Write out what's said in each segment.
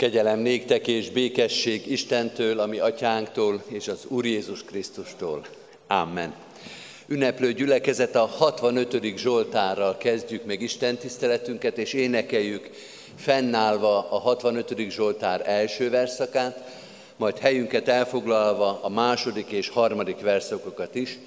Kegyelem néktek és békesség Istentől, ami atyánktól és az Úr Jézus Krisztustól. Amen. Ünneplő gyülekezet a 65. Zsoltárral kezdjük meg Isten tiszteletünket, és énekeljük fennállva a 65. Zsoltár első verszakát, majd helyünket elfoglalva a második és harmadik verszakokat is.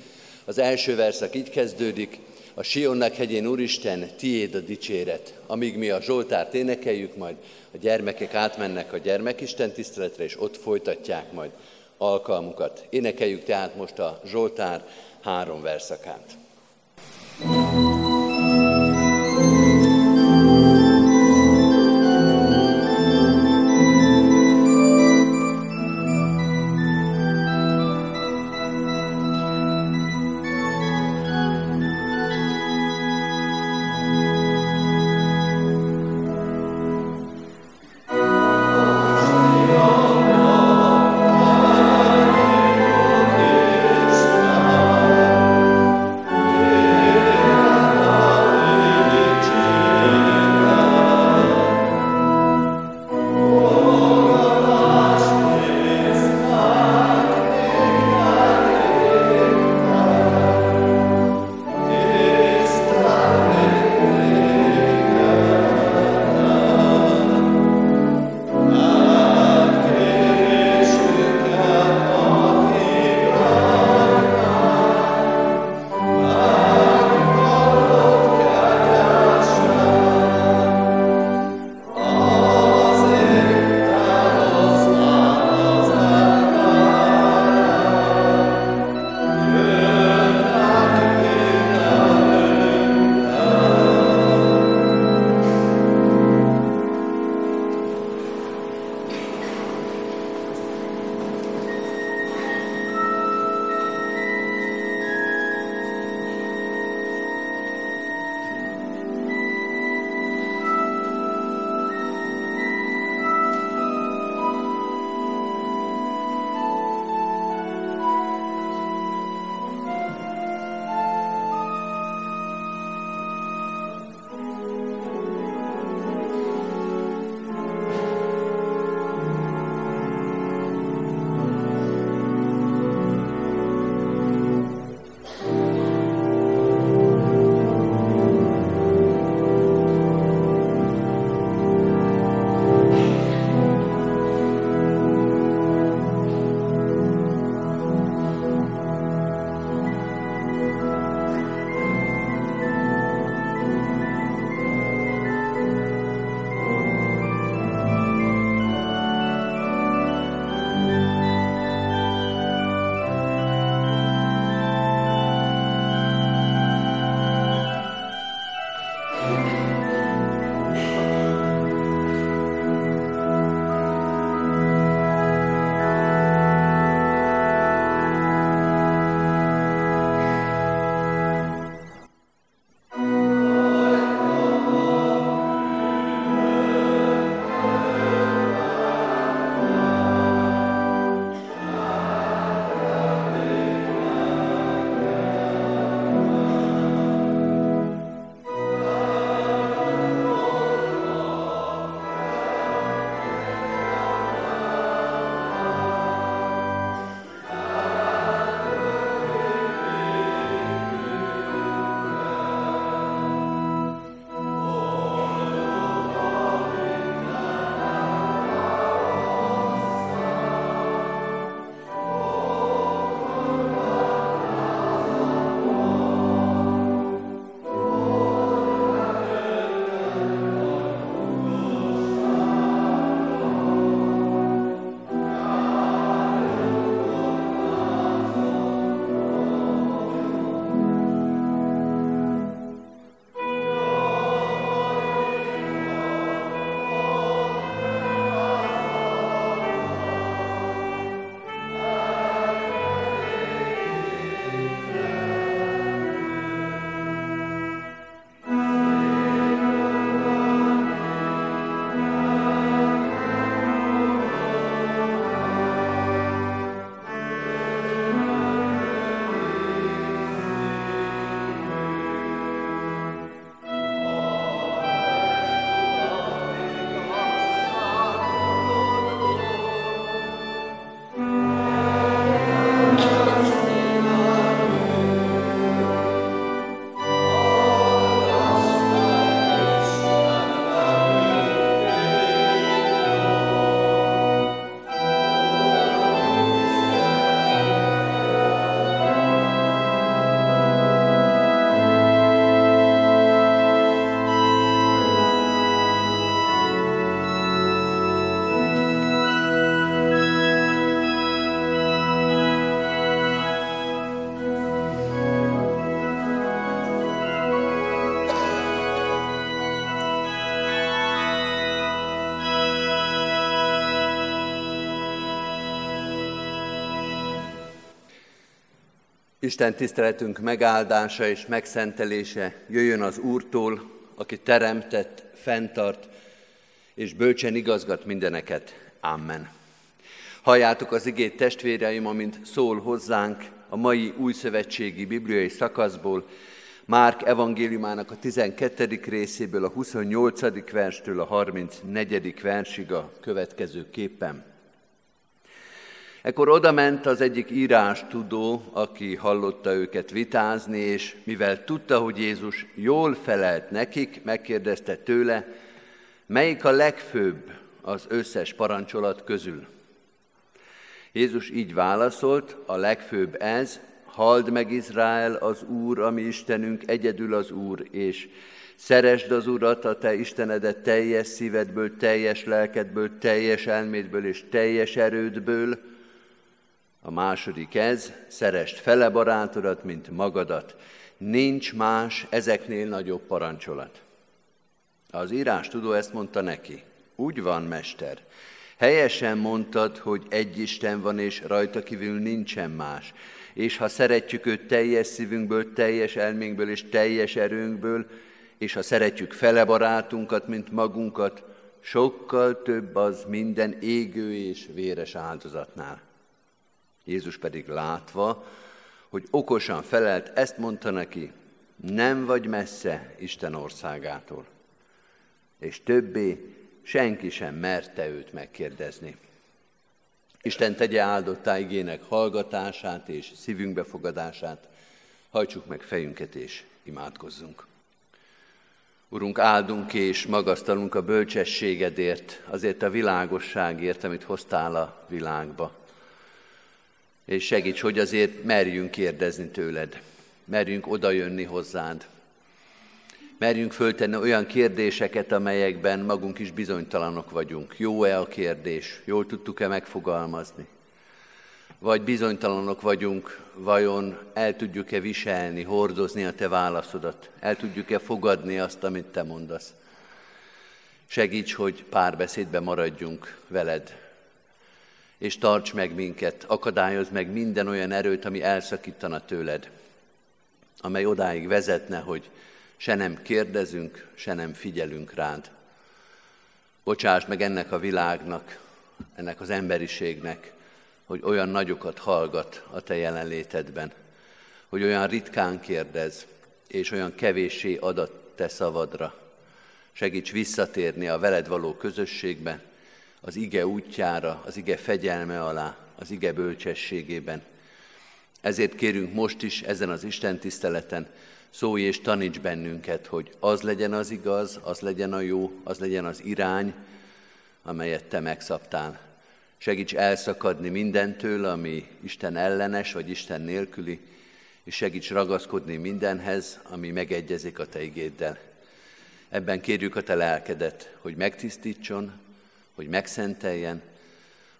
Az első verszak így kezdődik, a Sionnak hegyén Úristen, tiéd a dicséret. Amíg mi a Zsoltárt énekeljük, majd a gyermekek átmennek a gyermekisten tiszteletre, és ott folytatják majd alkalmukat. Énekeljük tehát most a Zsoltár három verszakát. Isten tiszteletünk megáldása és megszentelése jöjjön az Úrtól, aki teremtett, fenntart és bölcsen igazgat mindeneket. Amen. Halljátok az igét testvéreim, amint szól hozzánk a mai újszövetségi bibliai szakaszból, Márk evangéliumának a 12. részéből, a 28. verstől a 34. versig a következő képen. Ekkor oda ment az egyik írás tudó, aki hallotta őket vitázni, és mivel tudta, hogy Jézus jól felelt nekik, megkérdezte tőle, melyik a legfőbb az összes parancsolat közül. Jézus így válaszolt, a legfőbb ez, halld meg Izrael, az Úr, ami Istenünk, egyedül az Úr, és szeresd az Urat, a te Istenedet teljes szívedből, teljes lelkedből, teljes elmédből és teljes erődből, a második ez, szerest fele barátodat, mint magadat. Nincs más ezeknél nagyobb parancsolat. Az írás tudó ezt mondta neki. Úgy van, mester. Helyesen mondtad, hogy egy Isten van, és rajta kívül nincsen más. És ha szeretjük őt teljes szívünkből, teljes elménkből és teljes erőnkből, és ha szeretjük fele barátunkat, mint magunkat, sokkal több az minden égő és véres áldozatnál. Jézus pedig látva, hogy okosan felelt, ezt mondta neki, nem vagy messze Isten országától. És többé senki sem merte őt megkérdezni. Isten tegye áldottá igének hallgatását és szívünk befogadását, hajtsuk meg fejünket és imádkozzunk. Urunk, áldunk és magasztalunk a bölcsességedért, azért a világosságért, amit hoztál a világba és segíts, hogy azért merjünk kérdezni tőled, merjünk odajönni hozzád, merjünk föltenni olyan kérdéseket, amelyekben magunk is bizonytalanok vagyunk. Jó-e a kérdés? Jól tudtuk-e megfogalmazni? Vagy bizonytalanok vagyunk, vajon el tudjuk-e viselni, hordozni a te válaszodat? El tudjuk-e fogadni azt, amit te mondasz? Segíts, hogy párbeszédbe maradjunk veled, és tarts meg minket, akadályoz meg minden olyan erőt, ami elszakítana tőled, amely odáig vezetne, hogy se nem kérdezünk, se nem figyelünk rád. Bocsáss meg ennek a világnak, ennek az emberiségnek, hogy olyan nagyokat hallgat a te jelenlétedben, hogy olyan ritkán kérdez, és olyan kevéssé adat te szavadra. Segíts visszatérni a veled való közösségbe, az ige útjára, az ige fegyelme alá, az ige bölcsességében. Ezért kérünk most is ezen az Isten tiszteleten, szólj és taníts bennünket, hogy az legyen az igaz, az legyen a jó, az legyen az irány, amelyet Te megszabtál. Segíts elszakadni mindentől, ami Isten ellenes vagy Isten nélküli, és segíts ragaszkodni mindenhez, ami megegyezik a Te igéddel. Ebben kérjük a Te lelkedet, hogy megtisztítson, hogy megszenteljen,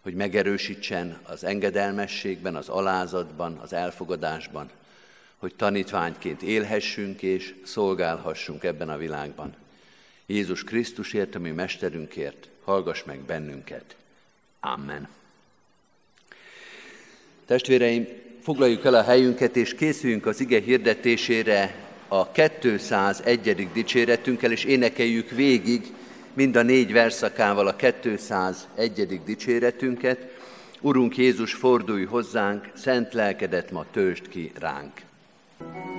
hogy megerősítsen az engedelmességben, az alázatban, az elfogadásban, hogy tanítványként élhessünk és szolgálhassunk ebben a világban. Jézus Krisztusért, ami Mesterünkért, hallgass meg bennünket. Amen. Testvéreim, foglaljuk el a helyünket, és készüljünk az ige hirdetésére a 201. dicséretünkkel, és énekeljük végig mind a négy verszakával a 201. dicséretünket. Urunk Jézus, fordulj hozzánk, szent lelkedet ma töltsd ki ránk. thank you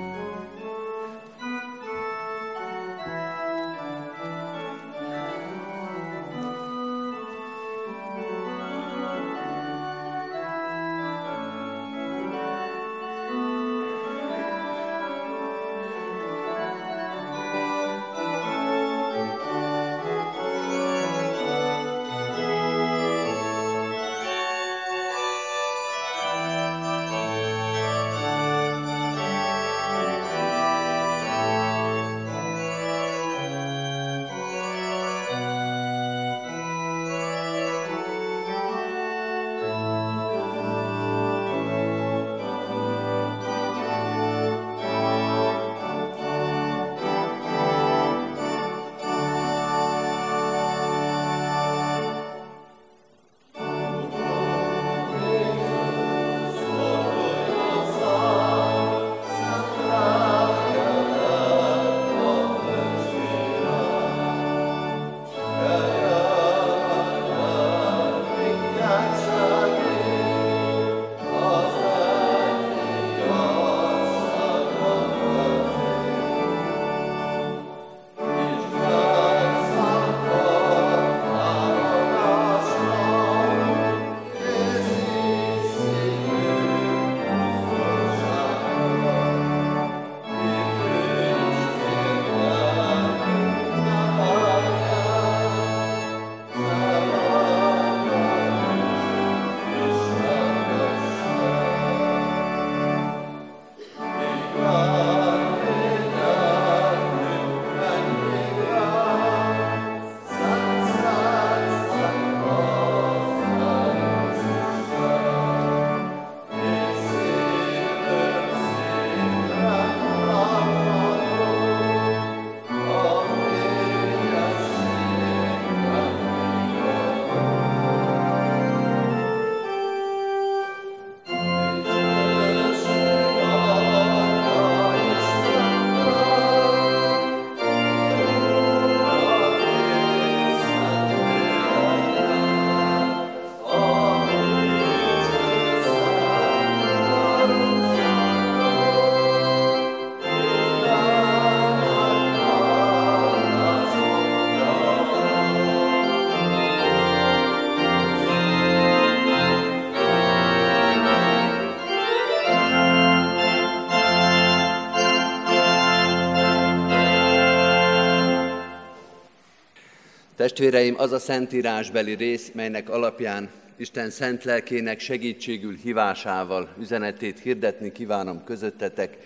Testvéreim, az a szentírásbeli rész, melynek alapján Isten szent lelkének segítségül hívásával üzenetét hirdetni kívánom közöttetek,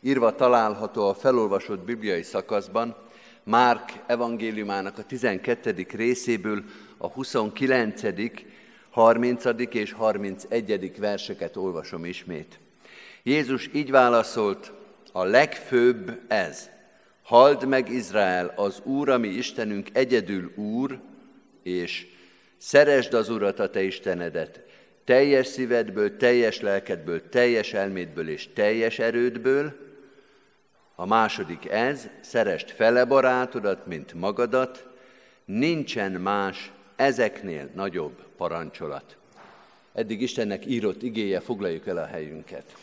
írva található a felolvasott bibliai szakaszban, Márk evangéliumának a 12. részéből a 29., 30. és 31. verseket olvasom ismét. Jézus így válaszolt, a legfőbb ez. Hald meg Izrael, az Úr, ami Istenünk egyedül Úr, és szeresd az Urat, a te Istenedet, teljes szívedből, teljes lelkedből, teljes elmédből és teljes erődből. A második ez, szerest fele barátodat, mint magadat, nincsen más ezeknél nagyobb parancsolat. Eddig Istennek írott igéje, foglaljuk el a helyünket.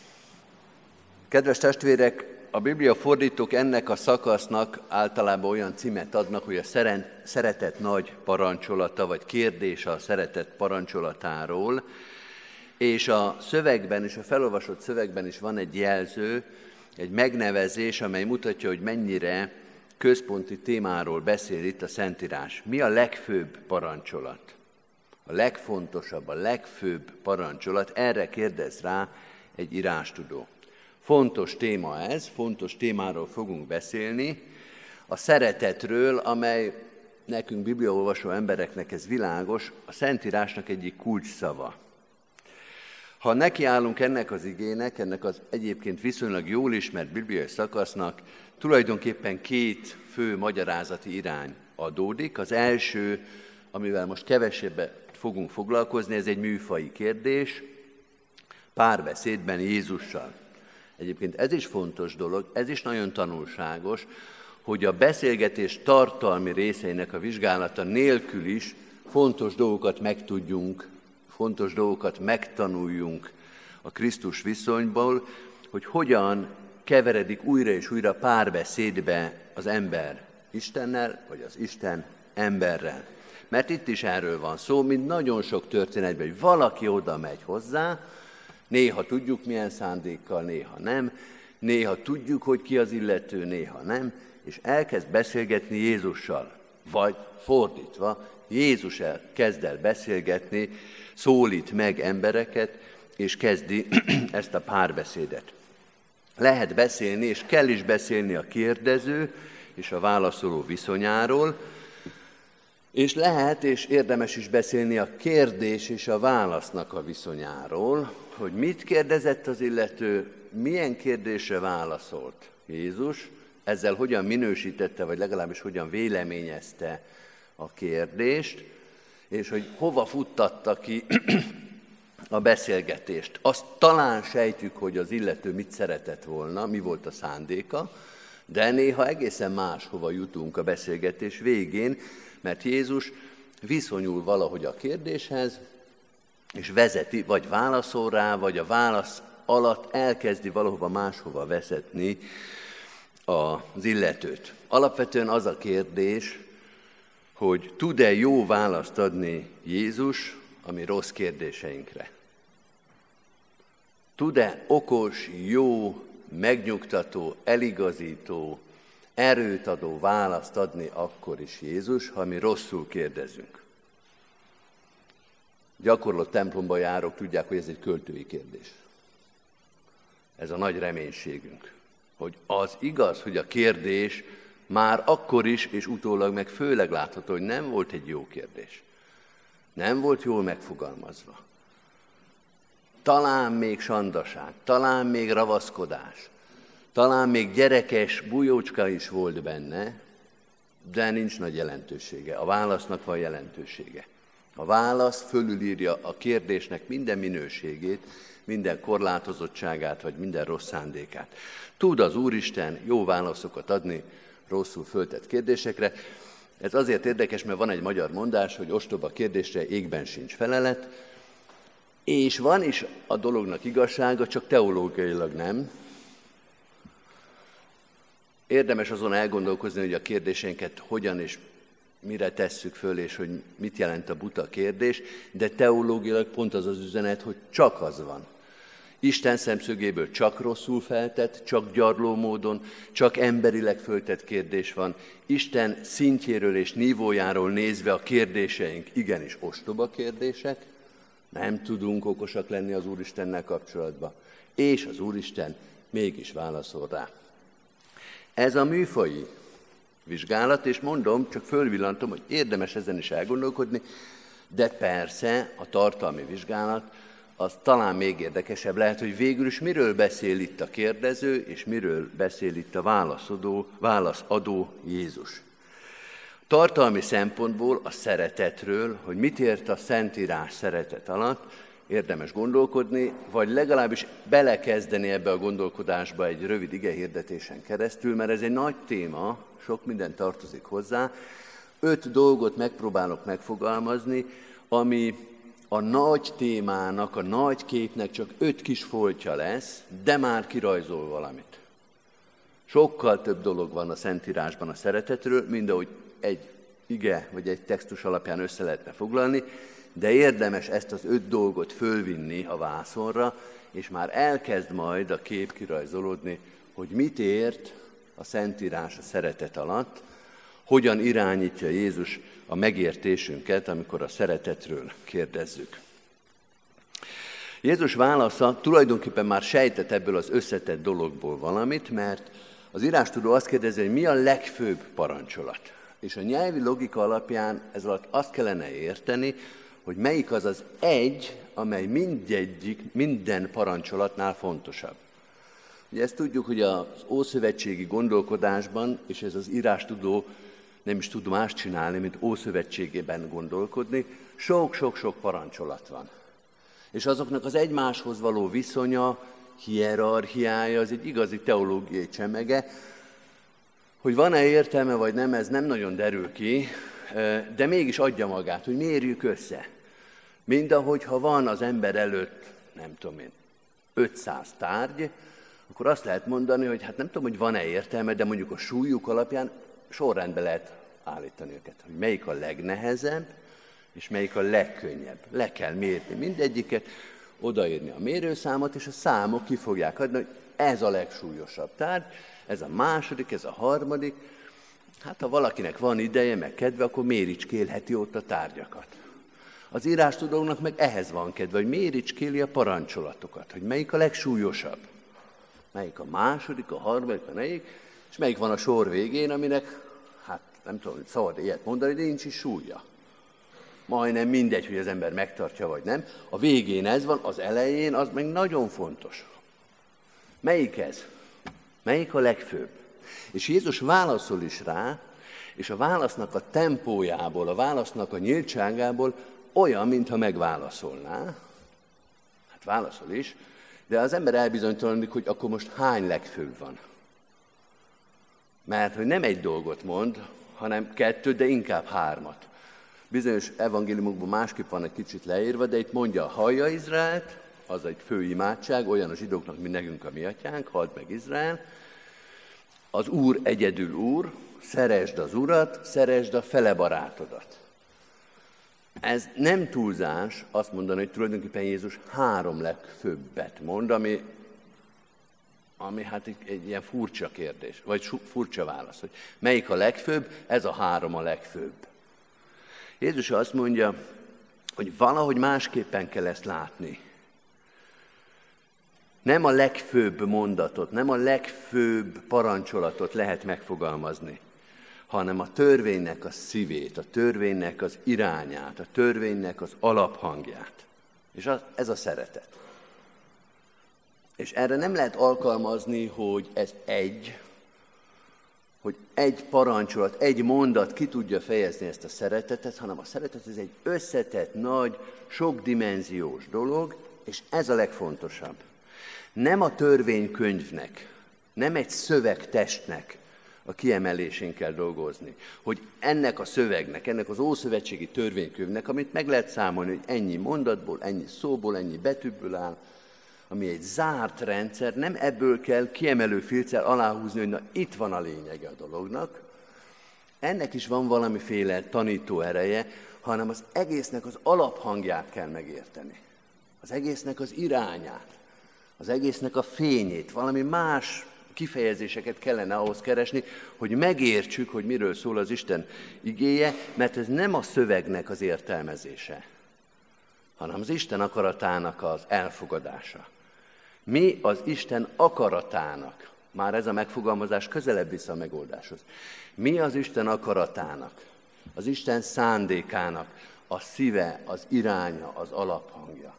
Kedves testvérek, a Biblia fordítók ennek a szakasznak általában olyan címet adnak, hogy a szeretet nagy parancsolata, vagy kérdés a szeretet parancsolatáról, és a szövegben és a felolvasott szövegben is van egy jelző, egy megnevezés, amely mutatja, hogy mennyire központi témáról beszél itt a Szentírás. Mi a legfőbb parancsolat? A legfontosabb, a legfőbb parancsolat, erre kérdez rá egy írástudó. Fontos téma ez, fontos témáról fogunk beszélni, a szeretetről, amely nekünk bibliaolvasó embereknek ez világos, a Szentírásnak egyik kulcsszava. Ha nekiállunk ennek az igének, ennek az egyébként viszonylag jól ismert bibliai szakasznak, tulajdonképpen két fő magyarázati irány adódik. Az első, amivel most kevesebbet fogunk foglalkozni, ez egy műfai kérdés, párbeszédben Jézussal. Egyébként ez is fontos dolog, ez is nagyon tanulságos, hogy a beszélgetés tartalmi részeinek a vizsgálata nélkül is fontos dolgokat megtudjunk, fontos dolgokat megtanuljunk a Krisztus viszonyból, hogy hogyan keveredik újra és újra párbeszédbe az ember Istennel, vagy az Isten emberrel. Mert itt is erről van szó, mint nagyon sok történetben, hogy valaki oda megy hozzá, Néha tudjuk, milyen szándékkal, néha nem. Néha tudjuk, hogy ki az illető, néha nem. És elkezd beszélgetni Jézussal. Vagy fordítva, Jézus el, kezd el beszélgetni, szólít meg embereket, és kezdi ezt a párbeszédet. Lehet beszélni, és kell is beszélni a kérdező és a válaszoló viszonyáról, és lehet és érdemes is beszélni a kérdés és a válasznak a viszonyáról, hogy mit kérdezett az illető, milyen kérdésre válaszolt Jézus, ezzel hogyan minősítette, vagy legalábbis hogyan véleményezte a kérdést, és hogy hova futtatta ki a beszélgetést. Azt talán sejtjük, hogy az illető mit szeretett volna, mi volt a szándéka, de néha egészen máshova jutunk a beszélgetés végén, mert Jézus viszonyul valahogy a kérdéshez, és vezeti, vagy válaszol rá, vagy a válasz alatt elkezdi valahova máshova vezetni az illetőt. Alapvetően az a kérdés, hogy tud-e jó választ adni Jézus a mi rossz kérdéseinkre. Tud-e okos, jó, megnyugtató, eligazító, erőt adó választ adni akkor is Jézus, ha mi rosszul kérdezünk. Gyakorlott templomba járok, tudják, hogy ez egy költői kérdés. Ez a nagy reménységünk, hogy az igaz, hogy a kérdés már akkor is, és utólag meg főleg látható, hogy nem volt egy jó kérdés. Nem volt jól megfogalmazva. Talán még sandaság, talán még ravaszkodás, talán még gyerekes bujócska is volt benne, de nincs nagy jelentősége. A válasznak van jelentősége. A válasz fölülírja a kérdésnek minden minőségét, minden korlátozottságát, vagy minden rossz szándékát. Tud az Úristen jó válaszokat adni rosszul föltett kérdésekre. Ez azért érdekes, mert van egy magyar mondás, hogy ostoba kérdésre égben sincs felelet, és van is a dolognak igazsága, csak teológiailag nem. Érdemes azon elgondolkozni, hogy a kérdéseinket hogyan és mire tesszük föl, és hogy mit jelent a buta kérdés, de teológiailag pont az az üzenet, hogy csak az van. Isten szemszögéből csak rosszul feltett, csak gyarló módon, csak emberileg föltett kérdés van. Isten szintjéről és nívójáról nézve a kérdéseink igenis ostoba kérdések, nem tudunk okosak lenni az Úristennel kapcsolatban. És az Úristen mégis válaszol rá. Ez a műfai vizsgálat, és mondom, csak fölvillantom, hogy érdemes ezen is elgondolkodni, de persze a tartalmi vizsgálat az talán még érdekesebb lehet, hogy végül is miről beszél itt a kérdező, és miről beszél itt a válaszadó, válaszadó Jézus. Tartalmi szempontból a szeretetről, hogy mit ért a Szentírás szeretet alatt, érdemes gondolkodni, vagy legalábbis belekezdeni ebbe a gondolkodásba egy rövid igehirdetésen keresztül, mert ez egy nagy téma, sok minden tartozik hozzá. Öt dolgot megpróbálok megfogalmazni, ami a nagy témának, a nagy képnek csak öt kis foltja lesz, de már kirajzol valamit. Sokkal több dolog van a Szentírásban a szeretetről, mint ahogy egy ige vagy egy textus alapján össze lehetne foglalni, de érdemes ezt az öt dolgot fölvinni a vászonra, és már elkezd majd a kép kirajzolódni, hogy mit ért a Szentírás a szeretet alatt, hogyan irányítja Jézus a megértésünket, amikor a szeretetről kérdezzük. Jézus válasza tulajdonképpen már sejtett ebből az összetett dologból valamit, mert az írástudó azt kérdezi, hogy mi a legfőbb parancsolat. És a nyelvi logika alapján ez alatt azt kellene érteni, hogy melyik az az egy, amely mindegyik, minden parancsolatnál fontosabb. Ugye ezt tudjuk, hogy az ószövetségi gondolkodásban, és ez az írástudó nem is tud más csinálni, mint ószövetségében gondolkodni, sok-sok-sok parancsolat van. És azoknak az egymáshoz való viszonya, hierarchiája, az egy igazi teológiai csemege, hogy van-e értelme vagy nem, ez nem nagyon derül ki, de mégis adja magát, hogy mérjük össze. Mind ahogy ha van az ember előtt, nem tudom én, 500 tárgy, akkor azt lehet mondani, hogy hát nem tudom, hogy van-e értelme, de mondjuk a súlyuk alapján sorrendbe lehet állítani őket, hogy melyik a legnehezebb, és melyik a legkönnyebb. Le kell mérni mindegyiket, odaírni a mérőszámot, és a számok ki fogják adni, hogy ez a legsúlyosabb tárgy, ez a második, ez a harmadik. Hát ha valakinek van ideje, meg kedve, akkor méricskélheti ott a tárgyakat. Az írástudóknak meg ehhez van kedve, hogy méricskéli a parancsolatokat, hogy melyik a legsúlyosabb. Melyik a második, a harmadik, a negyedik, és melyik van a sor végén, aminek, hát nem tudom, hogy szabad ilyet mondani, de nincs is súlya. Majdnem mindegy, hogy az ember megtartja vagy nem. A végén ez van, az elején az meg nagyon fontos. Melyik ez? Melyik a legfőbb? És Jézus válaszol is rá, és a válasznak a tempójából, a válasznak a nyíltságából olyan, mintha megválaszolná. Hát válaszol is, de az ember elbizonytalanodik, hogy akkor most hány legfőbb van. Mert hogy nem egy dolgot mond, hanem kettő, de inkább hármat. Bizonyos evangéliumokban másképp van egy kicsit leírva, de itt mondja, hallja Izraelt, az egy fő imádság, olyan a zsidóknak, mint nekünk a mi atyánk, halld meg Izrael. Az Úr egyedül Úr, szeresd az Urat, szeresd a fele barátodat. Ez nem túlzás azt mondani, hogy tulajdonképpen Jézus három legfőbbet mond, ami ami hát egy, egy ilyen furcsa kérdés, vagy furcsa válasz, hogy melyik a legfőbb, ez a három a legfőbb. Jézus azt mondja, hogy valahogy másképpen kell ezt látni. Nem a legfőbb mondatot, nem a legfőbb parancsolatot lehet megfogalmazni, hanem a törvénynek a szívét, a törvénynek az irányát, a törvénynek az alaphangját. És az, ez a szeretet. És erre nem lehet alkalmazni, hogy ez egy, hogy egy parancsolat, egy mondat ki tudja fejezni ezt a szeretetet, hanem a szeretet ez egy összetett, nagy, sokdimenziós dolog, és ez a legfontosabb. Nem a törvénykönyvnek, nem egy szövegtestnek a kiemelésén kell dolgozni. Hogy ennek a szövegnek, ennek az ószövetségi törvénykönyvnek, amit meg lehet számolni, hogy ennyi mondatból, ennyi szóból, ennyi betűből áll, ami egy zárt rendszer, nem ebből kell kiemelő filccel aláhúzni, hogy na itt van a lényege a dolognak. Ennek is van valamiféle tanító ereje, hanem az egésznek az alaphangját kell megérteni. Az egésznek az irányát. Az egésznek a fényét, valami más kifejezéseket kellene ahhoz keresni, hogy megértsük, hogy miről szól az Isten igéje, mert ez nem a szövegnek az értelmezése, hanem az Isten akaratának az elfogadása. Mi az Isten akaratának? Már ez a megfogalmazás közelebb vissza a megoldáshoz. Mi az Isten akaratának, az Isten szándékának a szíve, az iránya, az alaphangja?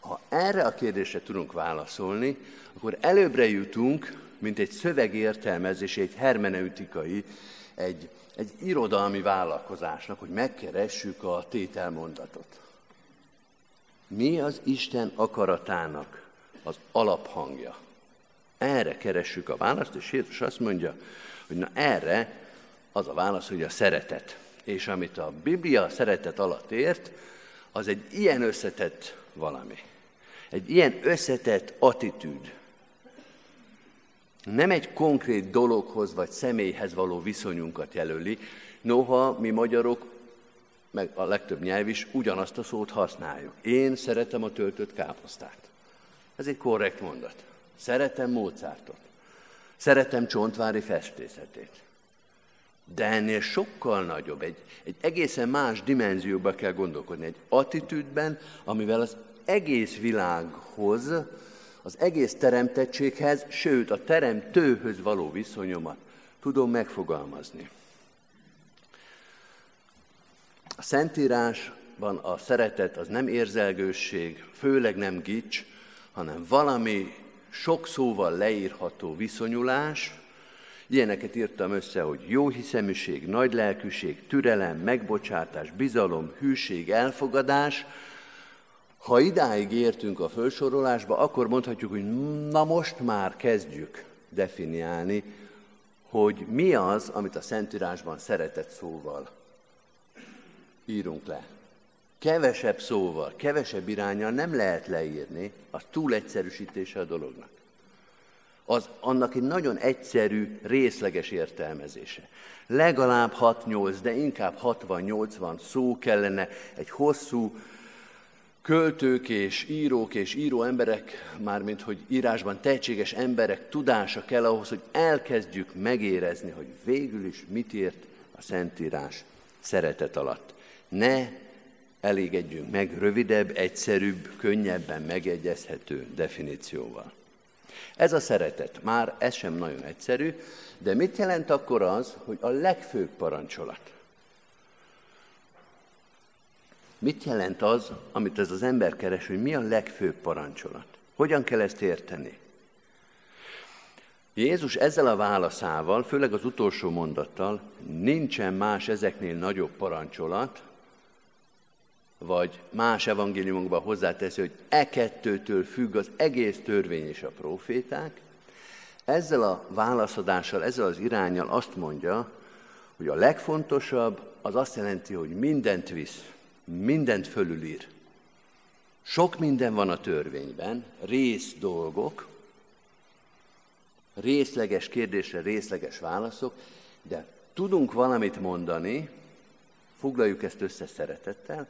Ha erre a kérdésre tudunk válaszolni, akkor előbbre jutunk, mint egy szövegértelmezés, egy hermeneutikai, egy, egy irodalmi vállalkozásnak, hogy megkeressük a tételmondatot. Mi az Isten akaratának az alaphangja? Erre keressük a választ, és Jézus azt mondja, hogy na erre az a válasz, hogy a szeretet. És amit a Biblia szeretet alatt ért, az egy ilyen összetett valami. Egy ilyen összetett attitűd. Nem egy konkrét dologhoz vagy személyhez való viszonyunkat jelöli, noha mi magyarok, meg a legtöbb nyelv is ugyanazt a szót használjuk. Én szeretem a töltött káposztát. Ez egy korrekt mondat. Szeretem Mozartot. Szeretem Csontvári festészetét. De ennél sokkal nagyobb, egy, egy egészen más dimenzióba kell gondolkodni. Egy attitűdben, amivel az egész világhoz, az egész teremtettséghez, sőt a teremtőhöz való viszonyomat tudom megfogalmazni. A Szentírásban a szeretet az nem érzelgőség, főleg nem gics, hanem valami sok szóval leírható viszonyulás, Ilyeneket írtam össze, hogy jó hiszeműség, nagy lelkűség, türelem, megbocsátás, bizalom, hűség, elfogadás. Ha idáig értünk a felsorolásba, akkor mondhatjuk, hogy na most már kezdjük definiálni, hogy mi az, amit a Szentírásban szeretett szóval írunk le. Kevesebb szóval, kevesebb irányal nem lehet leírni, az túl egyszerűsítése a dolognak az annak egy nagyon egyszerű, részleges értelmezése. Legalább 6-8, de inkább 60-80 szó kellene egy hosszú költők és írók és író emberek, mármint hogy írásban tehetséges emberek tudása kell ahhoz, hogy elkezdjük megérezni, hogy végül is mit ért a Szentírás szeretet alatt. Ne elégedjünk meg rövidebb, egyszerűbb, könnyebben megegyezhető definícióval. Ez a szeretet. Már ez sem nagyon egyszerű, de mit jelent akkor az, hogy a legfőbb parancsolat? Mit jelent az, amit ez az ember keres, hogy mi a legfőbb parancsolat? Hogyan kell ezt érteni? Jézus ezzel a válaszával, főleg az utolsó mondattal, nincsen más ezeknél nagyobb parancsolat, vagy más evangéliumokban hozzáteszi, hogy e kettőtől függ az egész törvény és a proféták, ezzel a válaszadással, ezzel az irányjal azt mondja, hogy a legfontosabb az azt jelenti, hogy mindent visz, mindent fölülír. Sok minden van a törvényben, rész dolgok, részleges kérdésre részleges válaszok, de tudunk valamit mondani, foglaljuk ezt össze szeretettel,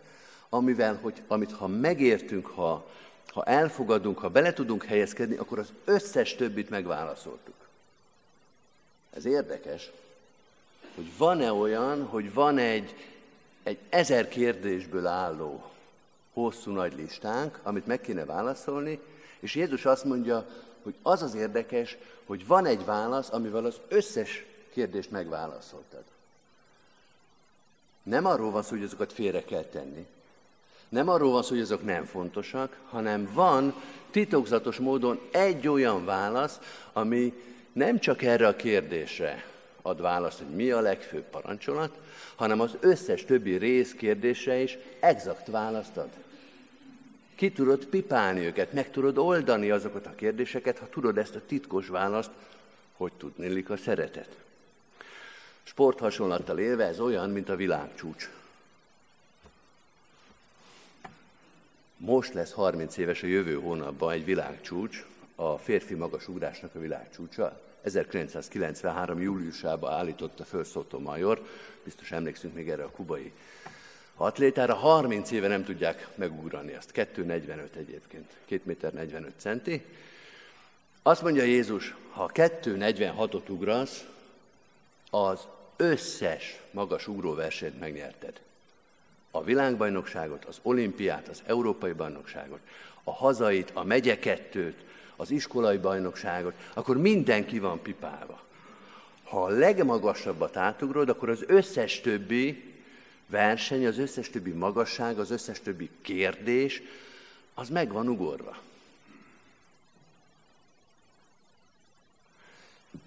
amivel, hogy, amit ha megértünk, ha, ha elfogadunk, ha bele tudunk helyezkedni, akkor az összes többit megválaszoltuk. Ez érdekes, hogy van-e olyan, hogy van egy, egy ezer kérdésből álló hosszú nagy listánk, amit meg kéne válaszolni, és Jézus azt mondja, hogy az az érdekes, hogy van egy válasz, amivel az összes kérdést megválaszoltad. Nem arról van szó, hogy azokat félre kell tenni, nem arról van szó, hogy azok nem fontosak, hanem van titokzatos módon egy olyan válasz, ami nem csak erre a kérdésre ad választ, hogy mi a legfőbb parancsolat, hanem az összes többi rész kérdésre is exakt választ ad. Ki tudod pipálni őket, meg tudod oldani azokat a kérdéseket, ha tudod ezt a titkos választ, hogy tudnélik a szeretet. Sporthasonlattal élve ez olyan, mint a világcsúcs. Most lesz 30 éves a jövő hónapban egy világcsúcs, a férfi magas ugrásnak a világcsúcsa. 1993. júliusában állította föl Sotomayor, biztos emlékszünk még erre a kubai atlétára 30 éve nem tudják megugrani azt. 2,45 egyébként. 2 méter 45 centi. Azt mondja Jézus, ha 2,46-ot ugrasz, az összes magas ugróversenyt megnyerted. A világbajnokságot, az olimpiát, az európai bajnokságot, a hazait, a megyekettőt, az iskolai bajnokságot, akkor mindenki van pipálva. Ha a legmagasabbat átugrod, akkor az összes többi verseny, az összes többi magasság, az összes többi kérdés, az meg van ugorva.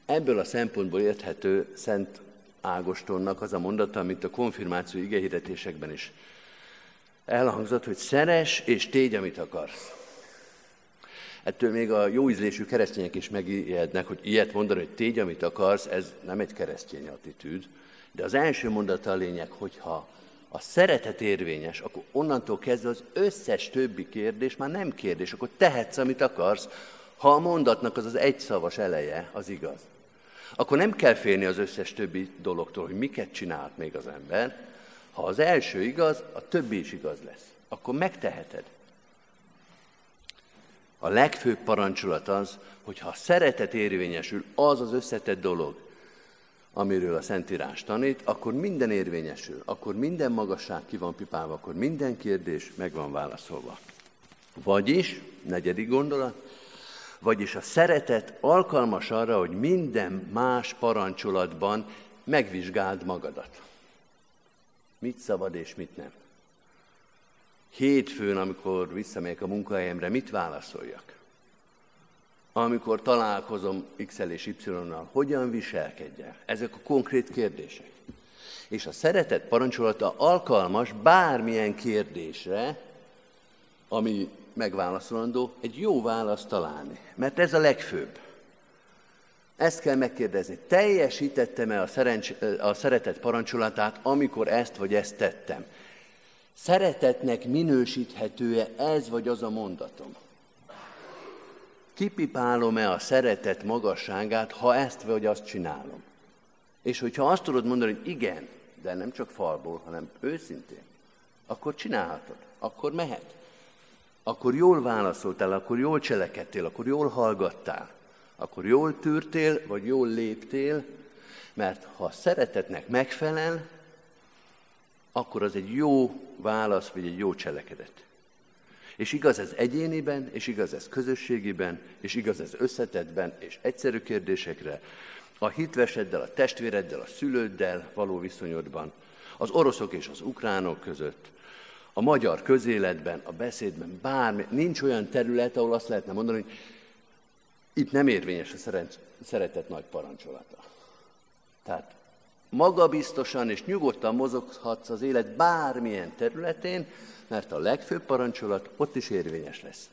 Ebből a szempontból érthető Szent Ágostonnak az a mondata, amit a konfirmáció igehirdetésekben is elhangzott, hogy szeres és tégy, amit akarsz. Ettől még a jó ízlésű keresztények is megijednek, hogy ilyet mondani, hogy tégy, amit akarsz, ez nem egy keresztény attitűd. De az első mondata a lényeg, hogyha a szeretet érvényes, akkor onnantól kezdve az összes többi kérdés már nem kérdés, akkor tehetsz, amit akarsz, ha a mondatnak az az egyszavas eleje az igaz. Akkor nem kell félni az összes többi dologtól, hogy miket csinált még az ember. Ha az első igaz, a többi is igaz lesz. Akkor megteheted. A legfőbb parancsolat az, hogy ha szeretet érvényesül, az az összetett dolog, amiről a Szentírás tanít, akkor minden érvényesül, akkor minden magasság ki van pipálva, akkor minden kérdés meg van válaszolva. Vagyis, negyedik gondolat, vagyis a szeretet alkalmas arra, hogy minden más parancsolatban megvizsgáld magadat. Mit szabad és mit nem. Hétfőn, amikor visszamegyek a munkahelyemre, mit válaszoljak? Amikor találkozom x és Y-nal, hogyan viselkedjek? Ezek a konkrét kérdések. És a szeretet parancsolata alkalmas bármilyen kérdésre, ami megválaszolandó, egy jó választ találni. Mert ez a legfőbb. Ezt kell megkérdezni. Teljesítettem-e a, szerencs- a szeretet parancsolatát, amikor ezt vagy ezt tettem? Szeretetnek minősíthető-e ez vagy az a mondatom? Kipipálom-e a szeretet magasságát, ha ezt vagy azt csinálom? És hogyha azt tudod mondani, hogy igen, de nem csak falból, hanem őszintén, akkor csinálhatod, akkor mehet akkor jól válaszoltál, akkor jól cselekedtél, akkor jól hallgattál, akkor jól tűrtél, vagy jól léptél, mert ha szeretetnek megfelel, akkor az egy jó válasz, vagy egy jó cselekedet. És igaz ez egyéniben, és igaz ez közösségiben, és igaz ez összetettben, és egyszerű kérdésekre, a hitveseddel, a testvéreddel, a szülőddel való viszonyodban, az oroszok és az ukránok között, a magyar közéletben, a beszédben, bármi, nincs olyan terület, ahol azt lehetne mondani, hogy itt nem érvényes a szeret, szeretet nagy parancsolata. Tehát magabiztosan és nyugodtan mozoghatsz az élet bármilyen területén, mert a legfőbb parancsolat ott is érvényes lesz.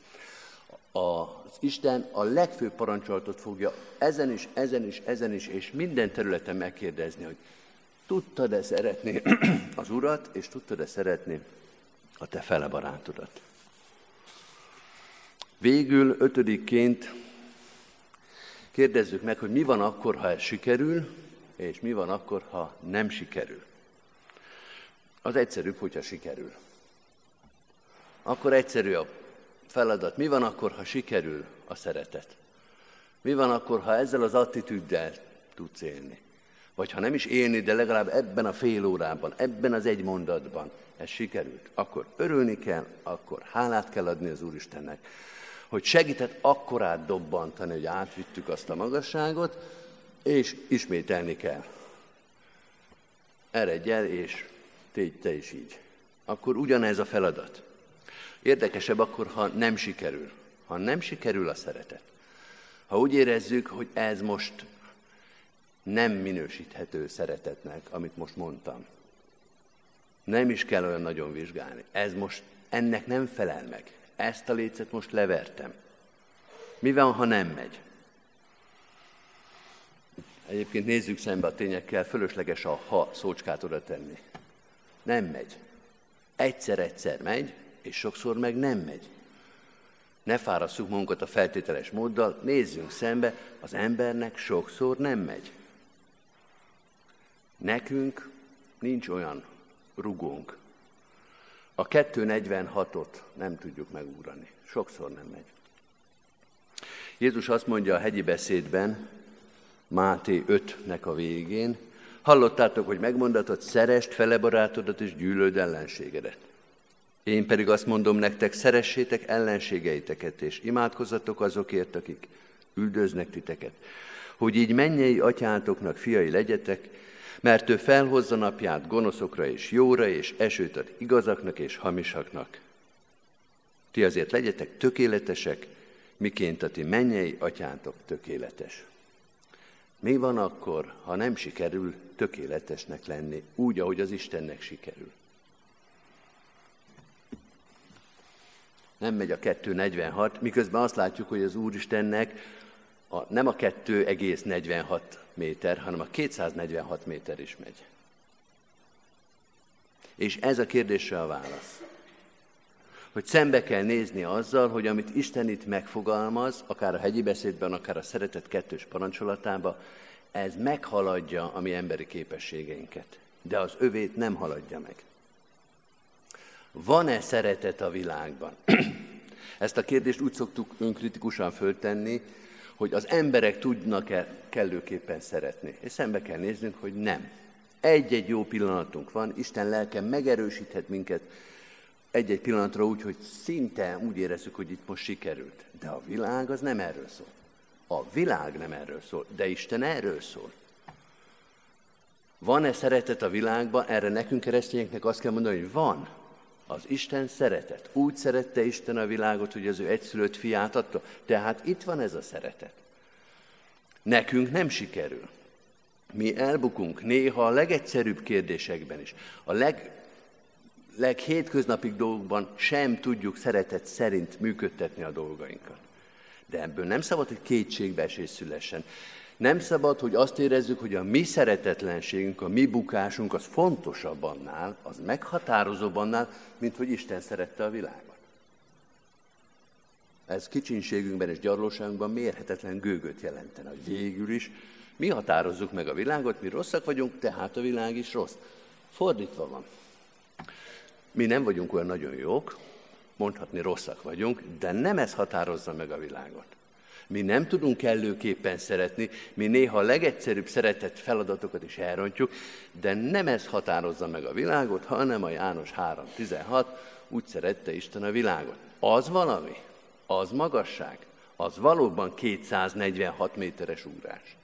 Az Isten a legfőbb parancsolatot fogja ezen is, ezen is, ezen is, és minden területen megkérdezni, hogy tudtad-e szeretni az Urat, és tudtad-e szeretni a te fele barátodat. Végül ötödikként kérdezzük meg, hogy mi van akkor, ha ez sikerül, és mi van akkor, ha nem sikerül. Az egyszerűbb, hogyha sikerül. Akkor egyszerű a feladat. Mi van akkor, ha sikerül a szeretet? Mi van akkor, ha ezzel az attitűddel tudsz élni? Vagy ha nem is élni, de legalább ebben a fél órában, ebben az egy mondatban ez sikerült, akkor örülni kell, akkor hálát kell adni az Úristennek, hogy segített akkorát dobbantani, hogy átvittük azt a magasságot, és ismételni kell. Eredj el, és tégy te is így. Akkor ugyanez a feladat. Érdekesebb akkor, ha nem sikerül. Ha nem sikerül a szeretet. Ha úgy érezzük, hogy ez most nem minősíthető szeretetnek, amit most mondtam. Nem is kell olyan nagyon vizsgálni. Ez most ennek nem felel meg. Ezt a lécet most levertem. Mi van, ha nem megy? Egyébként nézzük szembe a tényekkel, fölösleges a ha szócskát oda tenni. Nem megy. Egyszer-egyszer megy, és sokszor meg nem megy. Ne fárasszuk magunkat a feltételes móddal, nézzünk szembe, az embernek sokszor nem megy. Nekünk nincs olyan rugónk, A 246-ot nem tudjuk megugrani. Sokszor nem megy. Jézus azt mondja a hegyi beszédben, Máté 5-nek a végén, hallottátok, hogy megmondatott, szerest fele barátodat és gyűlöld ellenségedet. Én pedig azt mondom nektek, szeressétek ellenségeiteket, és imádkozzatok azokért, akik üldöznek titeket, hogy így mennyei atyátoknak fiai legyetek, mert ő felhozza napját gonoszokra és jóra, és esőt ad igazaknak és hamisaknak. Ti azért legyetek tökéletesek, miként a ti mennyei atyátok tökéletes. Mi van akkor, ha nem sikerül tökéletesnek lenni, úgy, ahogy az Istennek sikerül? Nem megy a 246, miközben azt látjuk, hogy az Úristennek a, nem a 2,46 méter, hanem a 246 méter is megy. És ez a kérdésre a válasz. Hogy szembe kell nézni azzal, hogy amit Isten itt megfogalmaz, akár a hegyi beszédben, akár a szeretet kettős parancsolatában, ez meghaladja a mi emberi képességeinket. De az övét nem haladja meg. Van-e szeretet a világban? Ezt a kérdést úgy szoktuk önkritikusan föltenni, hogy az emberek tudnak-e kellőképpen szeretni. És szembe kell néznünk, hogy nem. Egy-egy jó pillanatunk van, Isten lelke megerősíthet minket egy-egy pillanatra úgy, hogy szinte úgy érezzük, hogy itt most sikerült. De a világ az nem erről szól. A világ nem erről szól, de Isten erről szól. Van-e szeretet a világban? Erre nekünk keresztényeknek azt kell mondani, hogy van. Az Isten szeretet. Úgy szerette Isten a világot, hogy az ő egyszülött fiát adta. Tehát itt van ez a szeretet. Nekünk nem sikerül. Mi elbukunk néha a legegyszerűbb kérdésekben is. A leg, leghétköznapig dolgokban sem tudjuk szeretet szerint működtetni a dolgainkat. De ebből nem szabad, hogy kétségbeesés szülessen. Nem szabad, hogy azt érezzük, hogy a mi szeretetlenségünk, a mi bukásunk az fontosabb annál, az meghatározóbb annál, mint hogy Isten szerette a világot. Ez kicsinségünkben és gyarlóságunkban mérhetetlen gőgöt jelentene, hogy végül is mi határozzuk meg a világot, mi rosszak vagyunk, tehát a világ is rossz. Fordítva van. Mi nem vagyunk olyan nagyon jók, mondhatni rosszak vagyunk, de nem ez határozza meg a világot. Mi nem tudunk kellőképpen szeretni, mi néha a legegyszerűbb szeretett feladatokat is elrontjuk, de nem ez határozza meg a világot, hanem a János 3.16, úgy szerette Isten a világot. Az valami, az magasság, az valóban 246 méteres ugrás.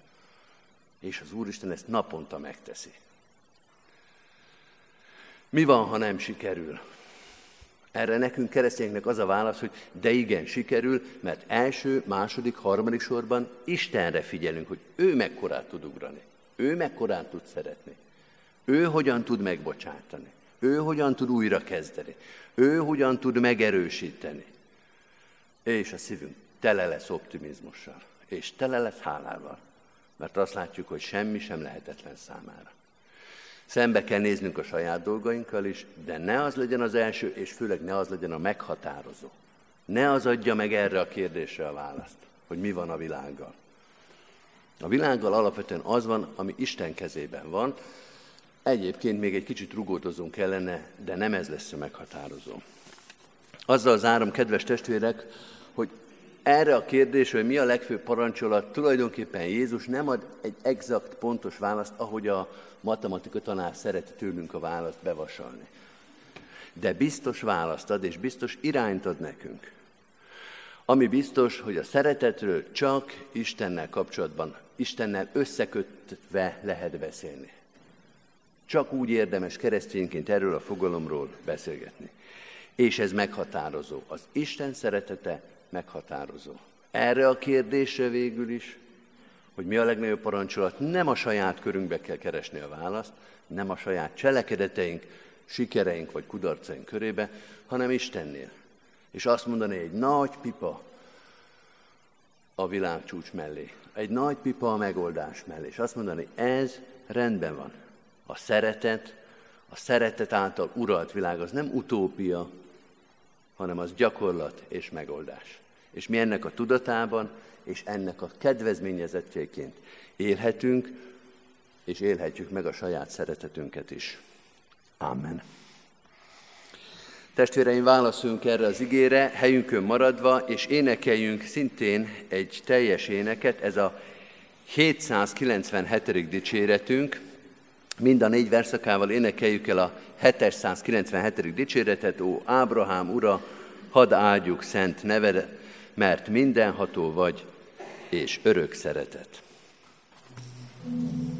És az Úristen ezt naponta megteszi. Mi van, ha nem sikerül? Erre nekünk keresztényeknek az a válasz, hogy de igen, sikerül, mert első, második, harmadik sorban Istenre figyelünk, hogy ő mekkorát tud ugrani, ő mekkorát tud szeretni, ő hogyan tud megbocsátani, ő hogyan tud újra kezdeni, ő hogyan tud megerősíteni. És a szívünk tele lesz optimizmussal, és tele lesz hálával, mert azt látjuk, hogy semmi sem lehetetlen számára. Szembe kell néznünk a saját dolgainkkal is, de ne az legyen az első, és főleg ne az legyen a meghatározó. Ne az adja meg erre a kérdésre a választ, hogy mi van a világgal. A világgal alapvetően az van, ami Isten kezében van. Egyébként még egy kicsit rugódozunk kellene, de nem ez lesz a meghatározó. Azzal zárom, kedves testvérek, hogy erre a kérdésre, hogy mi a legfőbb parancsolat, tulajdonképpen Jézus nem ad egy exakt, pontos választ, ahogy a matematika tanár szereti tőlünk a választ bevasalni. De biztos választ ad, és biztos irányt ad nekünk. Ami biztos, hogy a szeretetről csak Istennel kapcsolatban, Istennel összekötve lehet beszélni. Csak úgy érdemes keresztényként erről a fogalomról beszélgetni. És ez meghatározó. Az Isten szeretete meghatározó. Erre a kérdésre végül is, hogy mi a legnagyobb parancsolat, nem a saját körünkbe kell keresni a választ, nem a saját cselekedeteink, sikereink vagy kudarcaink körébe, hanem Istennél. És azt mondani, egy nagy pipa a világ csúcs mellé, egy nagy pipa a megoldás mellé, és azt mondani, ez rendben van. A szeretet, a szeretet által uralt világ az nem utópia, hanem az gyakorlat és megoldás. És mi ennek a tudatában és ennek a kedvezményezettjéként élhetünk, és élhetjük meg a saját szeretetünket is. Amen. Testvéreim, válaszunk erre az igére, helyünkön maradva, és énekeljünk szintén egy teljes éneket, ez a 797. dicséretünk. Mind a négy verszakával énekeljük el a 797. dicséretet, ó Ábrahám ura, hadd áldjuk szent neved, mert mindenható vagy, és örök szeretet. thank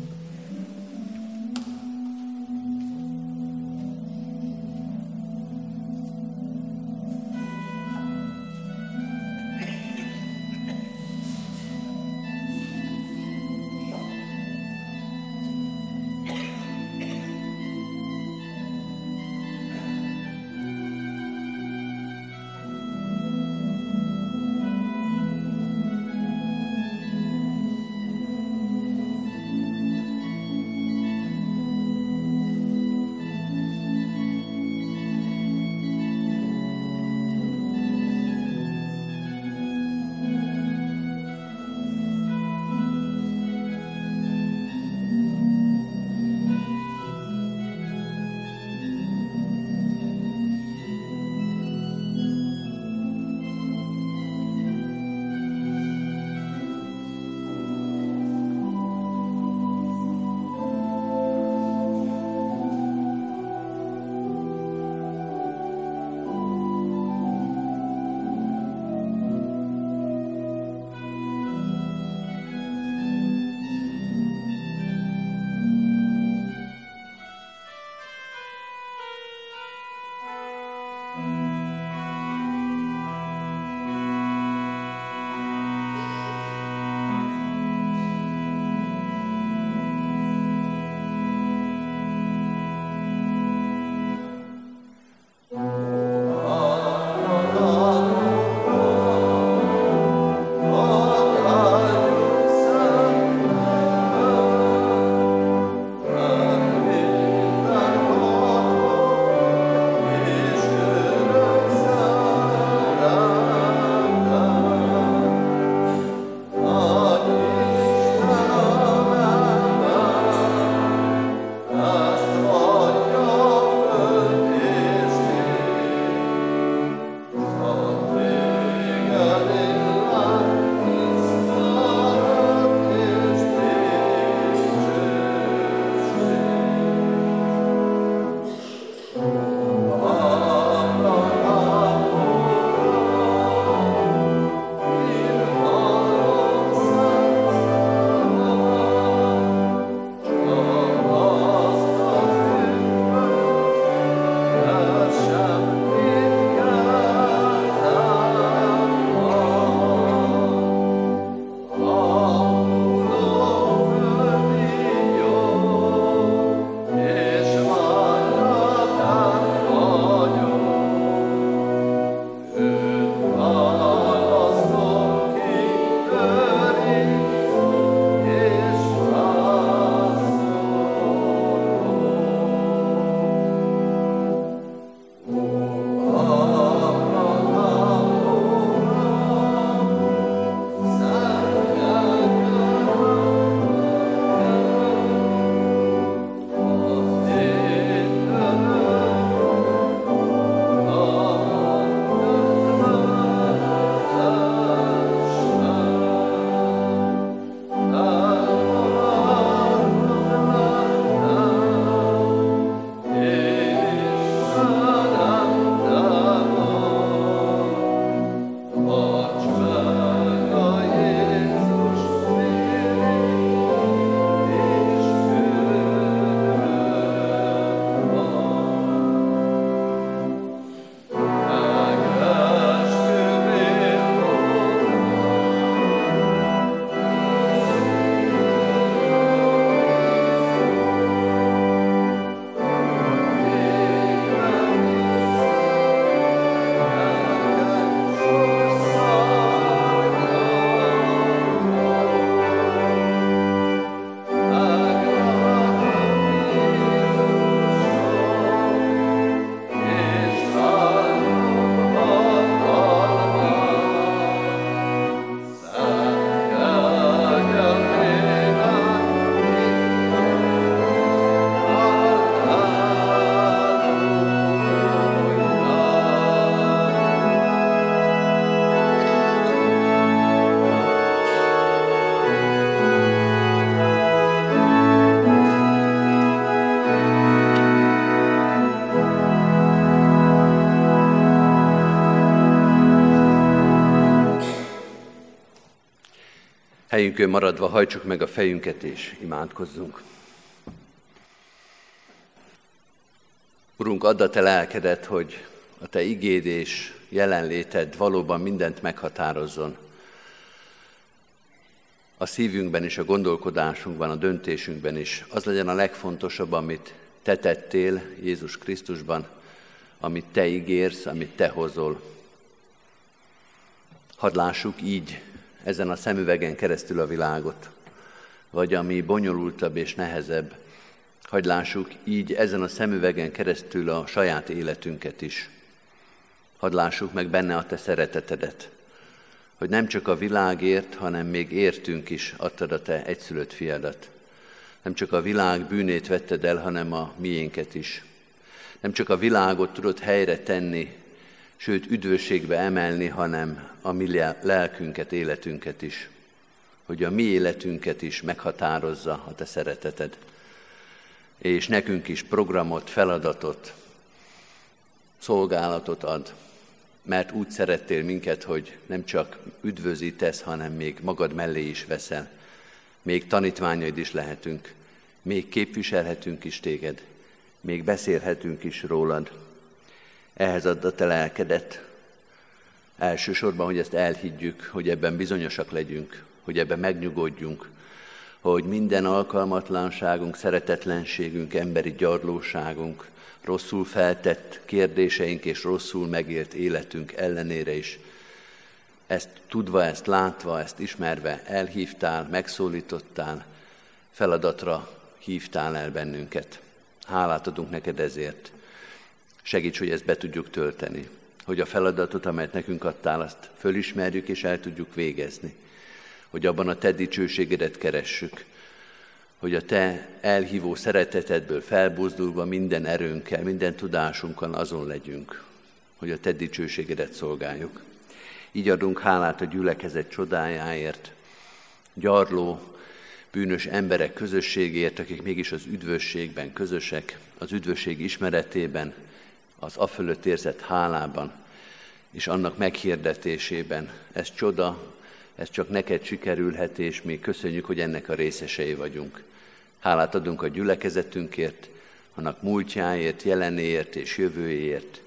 Helyünkön maradva hajtsuk meg a fejünket és imádkozzunk. Urunk, add a te lelkedet, hogy a te igéd és jelenléted valóban mindent meghatározzon. A szívünkben és a gondolkodásunkban, a döntésünkben is. Az legyen a legfontosabb, amit te tettél Jézus Krisztusban, amit te ígérsz, amit te hozol. Hadd lássuk így ezen a szemüvegen keresztül a világot, vagy ami bonyolultabb és nehezebb, hadd lássuk így ezen a szemüvegen keresztül a saját életünket is. Hadd lássuk meg benne a te szeretetedet, hogy nem csak a világért, hanem még értünk is adtad a te egyszülött fiadat. Nem csak a világ bűnét vetted el, hanem a miénket is. Nem csak a világot tudod helyre tenni, sőt üdvösségbe emelni, hanem a mi lelkünket, életünket is. Hogy a mi életünket is meghatározza a te szereteted. És nekünk is programot, feladatot, szolgálatot ad, mert úgy szerettél minket, hogy nem csak üdvözítesz, hanem még magad mellé is veszel. Még tanítványaid is lehetünk, még képviselhetünk is téged, még beszélhetünk is rólad. Ehhez add a te lelkedet. Elsősorban, hogy ezt elhiggyük, hogy ebben bizonyosak legyünk, hogy ebben megnyugodjunk, hogy minden alkalmatlanságunk, szeretetlenségünk, emberi gyarlóságunk, rosszul feltett kérdéseink és rosszul megélt életünk ellenére is, ezt tudva, ezt látva, ezt ismerve elhívtál, megszólítottál, feladatra hívtál el bennünket. Hálát adunk neked ezért. Segíts, hogy ezt be tudjuk tölteni, hogy a feladatot, amelyet nekünk adtál, azt fölismerjük és el tudjuk végezni, hogy abban a te dicsőségedet keressük, hogy a te elhívó szeretetedből felbuzdulva minden erőnkkel, minden tudásunkkal azon legyünk, hogy a te dicsőségedet szolgáljuk. Így adunk hálát a gyülekezet csodájáért, gyarló, bűnös emberek közösségért, akik mégis az üdvösségben közösek, az üdvösség ismeretében, az afölött érzett hálában, és annak meghirdetésében. Ez csoda, ez csak neked sikerülhet, és mi köszönjük, hogy ennek a részesei vagyunk. Hálát adunk a gyülekezetünkért, annak múltjáért, jelenéért és jövőjéért,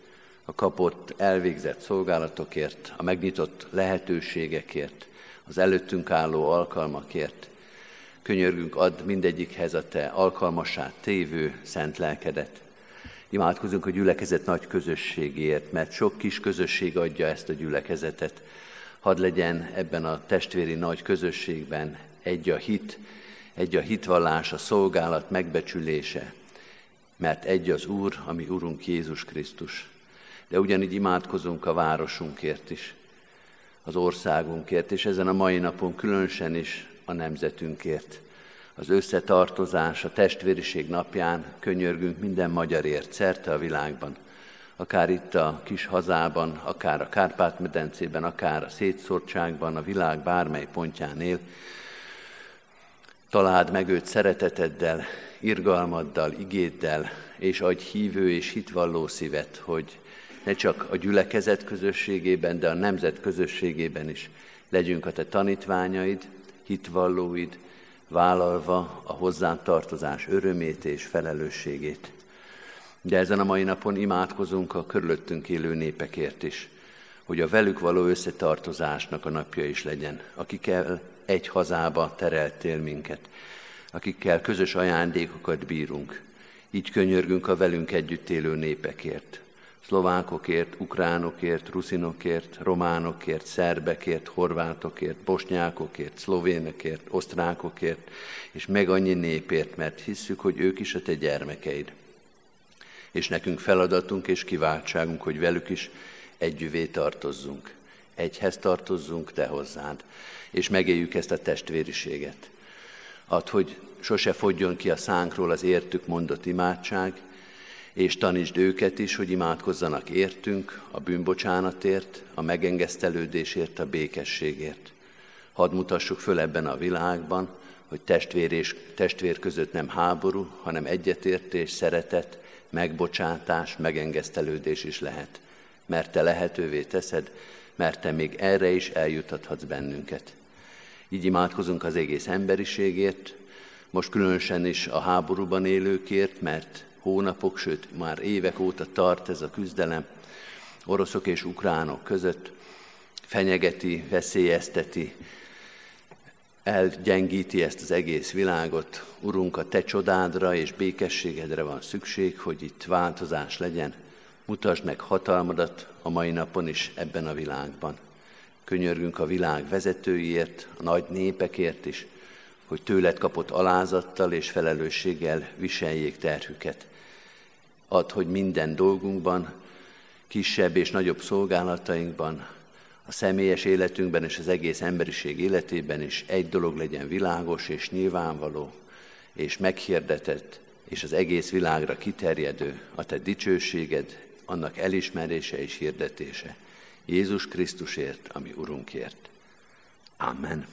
a kapott, elvégzett szolgálatokért, a megnyitott lehetőségekért, az előttünk álló alkalmakért. Könyörgünk, ad mindegyikhez a te alkalmasát tévő szent lelkedet. Imádkozunk a gyülekezet nagy közösségért, mert sok kis közösség adja ezt a gyülekezetet. Hadd legyen ebben a testvéri nagy közösségben egy a hit, egy a hitvallás, a szolgálat megbecsülése, mert egy az Úr, ami Urunk Jézus Krisztus. De ugyanígy imádkozunk a városunkért is, az országunkért, és ezen a mai napon különösen is a nemzetünkért az összetartozás, a testvériség napján könyörgünk minden magyarért szerte a világban, akár itt a kis hazában, akár a Kárpát-medencében, akár a szétszórtságban, a világ bármely pontján él. Találd meg őt szereteteddel, irgalmaddal, igéddel, és adj hívő és hitvalló szívet, hogy ne csak a gyülekezet közösségében, de a nemzet közösségében is legyünk a te tanítványaid, hitvallóid, vállalva a hozzántartozás örömét és felelősségét. De ezen a mai napon imádkozunk a körülöttünk élő népekért is, hogy a velük való összetartozásnak a napja is legyen, akikkel egy hazába tereltél minket, akikkel közös ajándékokat bírunk. Így könyörgünk a velünk együtt élő népekért, szlovákokért, ukránokért, ruszinokért, románokért, szerbekért, horvátokért, bosnyákokért, szlovénekért, osztrákokért, és meg annyi népért, mert hisszük, hogy ők is a te gyermekeid. És nekünk feladatunk és kiváltságunk, hogy velük is együvé tartozzunk. Egyhez tartozzunk te hozzád, és megéljük ezt a testvériséget. Add, hogy sose fogjon ki a szánkról az értük mondott imádság, és tanítsd őket is, hogy imádkozzanak értünk, a bűnbocsánatért, a megengesztelődésért, a békességért. Hadd mutassuk föl ebben a világban, hogy testvér és testvér között nem háború, hanem egyetértés, szeretet, megbocsátás, megengesztelődés is lehet. Mert te lehetővé teszed, mert te még erre is eljutathatsz bennünket. Így imádkozunk az egész emberiségért, most különösen is a háborúban élőkért, mert hónapok, sőt már évek óta tart ez a küzdelem oroszok és ukránok között, fenyegeti, veszélyezteti, elgyengíti ezt az egész világot. Urunk, a Te csodádra és békességedre van szükség, hogy itt változás legyen. Mutasd meg hatalmadat a mai napon is ebben a világban. Könyörgünk a világ vezetőiért, a nagy népekért is, hogy tőled kapott alázattal és felelősséggel viseljék terhüket. Add, hogy minden dolgunkban, kisebb és nagyobb szolgálatainkban, a személyes életünkben és az egész emberiség életében is egy dolog legyen világos és nyilvánvaló, és meghirdetett, és az egész világra kiterjedő, a te dicsőséged, annak elismerése és hirdetése. Jézus Krisztusért, ami Urunkért. Amen.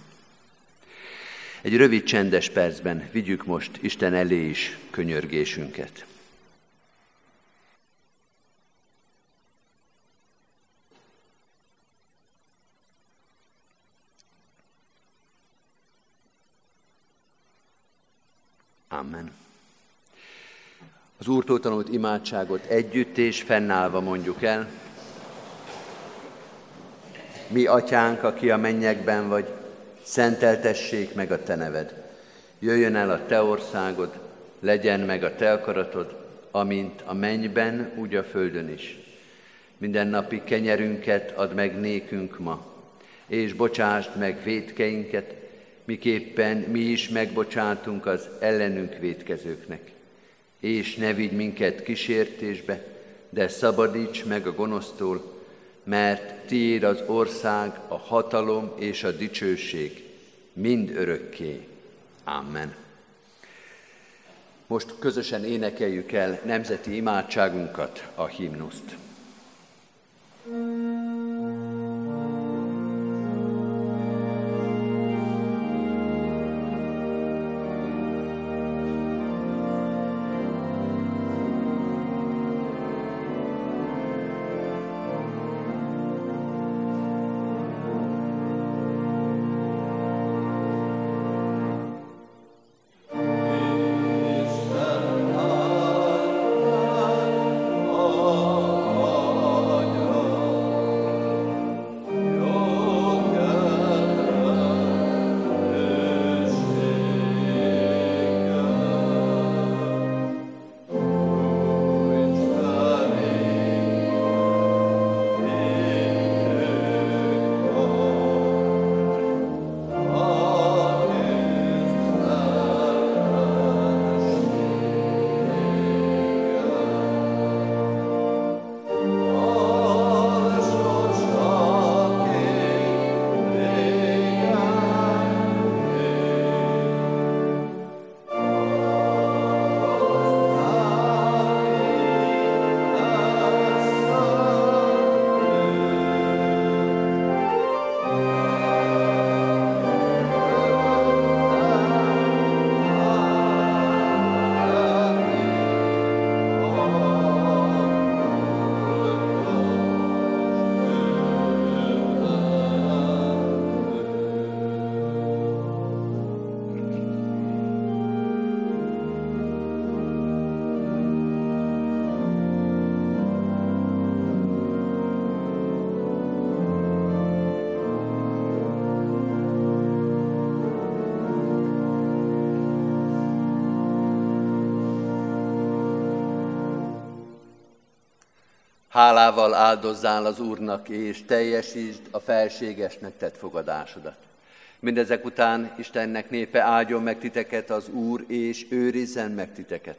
Egy rövid csendes percben vigyük most Isten elé is könyörgésünket. Amen. Az Úrtól tanult imádságot együtt és fennállva mondjuk el. Mi, atyánk, aki a mennyekben vagy, szenteltessék meg a te neved. Jöjjön el a te országod, legyen meg a te akaratod, amint a mennyben, úgy a földön is. Minden napi kenyerünket add meg nékünk ma, és bocsásd meg védkeinket, miképpen mi is megbocsátunk az ellenünk védkezőknek. És ne vigy minket kísértésbe, de szabadíts meg a gonosztól, mert tiéd az ország, a hatalom és a dicsőség mind örökké. Amen. Most közösen énekeljük el nemzeti imádságunkat, a himnuszt. Mm. Hálával áldozzál az Úrnak, és teljesítsd a felségesnek tett fogadásodat. Mindezek után Istennek népe áldjon meg titeket az Úr, és őrizzen meg titeket.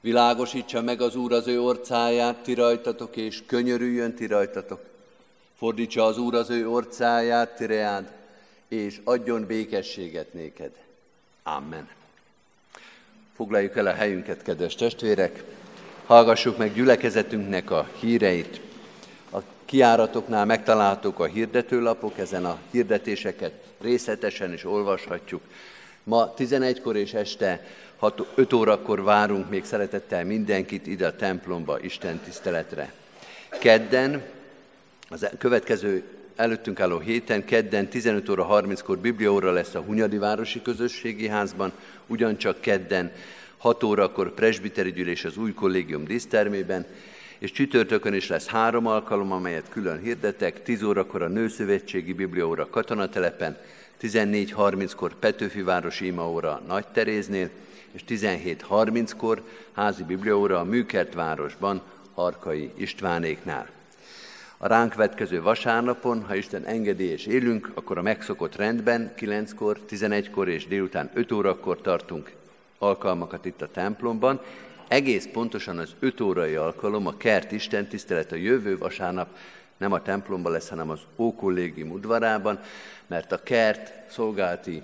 Világosítsa meg az Úr az ő orcáját ti rajtatok, és könyörüljön ti rajtatok. Fordítsa az Úr az ő orcáját ti reád, és adjon békességet néked. Amen. Foglaljuk el a helyünket, kedves testvérek! Hallgassuk meg gyülekezetünknek a híreit. A kiáratoknál megtaláltuk a hirdetőlapok, ezen a hirdetéseket részletesen is olvashatjuk. Ma 11-kor és este 6, 5 órakor várunk még szeretettel mindenkit ide a templomba Isten tiszteletre. Kedden, az következő előttünk álló héten, kedden 15 óra 30-kor bibliaóra lesz a Hunyadi Városi Közösségi Házban, ugyancsak kedden 6 órakor presbiteri gyűlés az új kollégium dísztermében, és csütörtökön is lesz három alkalom, amelyet külön hirdetek, 10 órakor a Nőszövetségi Bibliaóra katonatelepen, 14.30-kor Petőfi Városi Imaóra Nagy Teréznél, és 17.30-kor házi bibliaóra a Műkert városban, Harkai Istvánéknál. A ránk vetkező vasárnapon, ha Isten engedi és élünk, akkor a megszokott rendben 9-kor, 11-kor és délután 5 órakor tartunk alkalmakat itt a templomban. Egész pontosan az 5 órai alkalom, a kert Isten tisztelet a jövő vasárnap nem a templomban lesz, hanem az Ókollégium udvarában, mert a kert szolgálti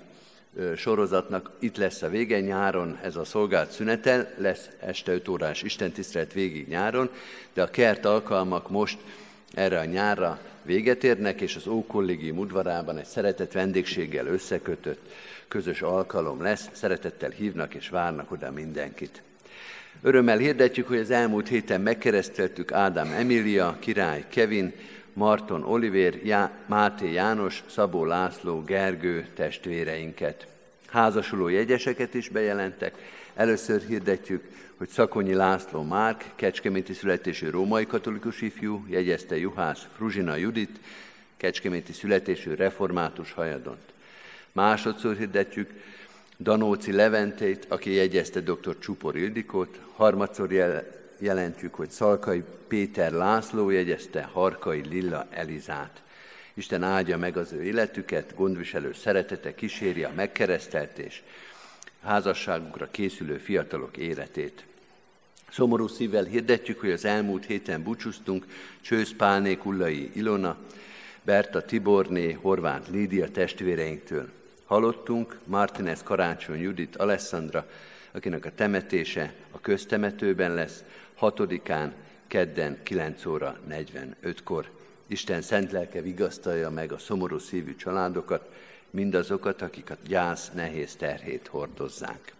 sorozatnak itt lesz a vége nyáron, ez a szolgált szünetel, lesz este 5 órás istentisztelet végig nyáron, de a kert alkalmak most erre a nyárra véget érnek, és az Ókollégium udvarában egy szeretett vendégséggel összekötött közös alkalom lesz, szeretettel hívnak és várnak oda mindenkit. Örömmel hirdetjük, hogy az elmúlt héten megkereszteltük Ádám Emília, király Kevin, Marton Olivér, Já- Máté János, Szabó László, Gergő testvéreinket. Házasuló jegyeseket is bejelentek. Először hirdetjük, hogy Szakonyi László Márk, kecskeméti születésű római katolikus ifjú, jegyezte Juhász Fruzsina Judit, kecskeméti születésű református hajadont. Másodszor hirdetjük Danóci Leventét, aki jegyezte dr. Csupor Ildikót, harmadszor jelentjük, hogy Szalkai Péter László jegyezte Harkai Lilla Elizát. Isten áldja meg az ő életüket, gondviselő szeretete kíséri a megkeresztelt és házasságukra készülő fiatalok életét. Szomorú szívvel hirdetjük, hogy az elmúlt héten búcsúztunk Csősz Pálné Kullai Ilona, Berta Tiborné, Horváth Lídia testvéreinktől. Halottunk Martinez Karácsony Judit Alessandra, akinek a temetése a köztemetőben lesz, 6-án, kedden 9 óra 45-kor. Isten szent lelke vigasztalja meg a szomorú szívű családokat, mindazokat, akik a gyász nehéz terhét hordozzák.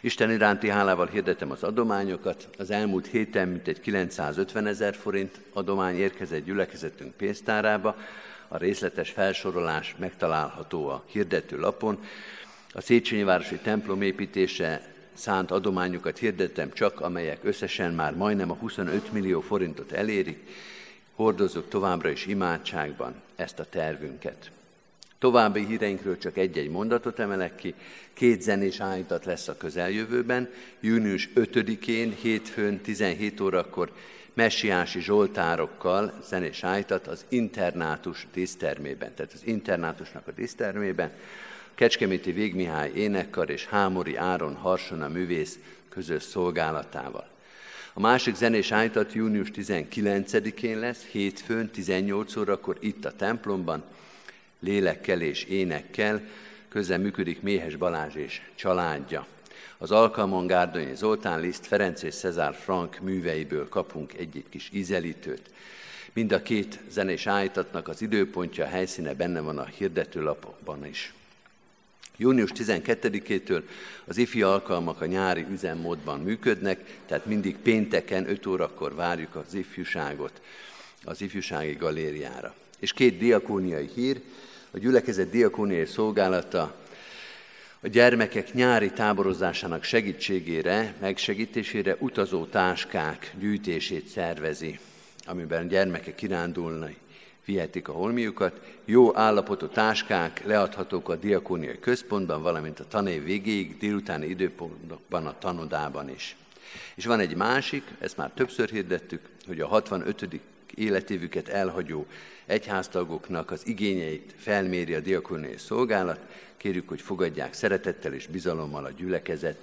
Isten iránti hálával hirdetem az adományokat. Az elmúlt héten mintegy 950 ezer forint adomány érkezett gyülekezetünk pénztárába. A részletes felsorolás megtalálható a hirdető lapon. A Széchenyi Városi templom építése szánt adományokat hirdettem csak, amelyek összesen már majdnem a 25 millió forintot elérik. Hordozzuk továbbra is imádságban ezt a tervünket. További híreinkről csak egy-egy mondatot emelek ki. Két zenés állítat lesz a közeljövőben. Június 5-én, hétfőn 17 órakor messiási zsoltárokkal zenés állítat az internátus dísztermében, tehát az internátusnak a dísztermében. Kecskeméti Végmihály énekkar és Hámori Áron Harsona művész közös szolgálatával. A másik zenés állítat június 19-én lesz, hétfőn 18 órakor itt a templomban, lélekkel és énekkel, közben működik Méhes Balázs és családja. Az alkalmon Gárdonyi Zoltán Liszt, Ferenc és Cezár Frank műveiből kapunk egy-egy kis ízelítőt. Mind a két zenés állítatnak az időpontja, a helyszíne benne van a hirdetőlapokban is. Június 12-től az ifi alkalmak a nyári üzemmódban működnek, tehát mindig pénteken 5 órakor várjuk az ifjúságot az ifjúsági galériára. És két diakóniai hír, a gyülekezet diakóniai szolgálata a gyermekek nyári táborozásának segítségére, megsegítésére utazó táskák gyűjtését szervezi, amiben gyermekek kirándulnak, vihetik a holmiukat. Jó állapotú táskák leadhatók a diakóniai központban, valamint a tanév végéig, délutáni időpontban a tanodában is. És van egy másik, ezt már többször hirdettük, hogy a 65. életévüket elhagyó egyháztagoknak az igényeit felméri a diakóniai szolgálat. Kérjük, hogy fogadják szeretettel és bizalommal a gyülekezet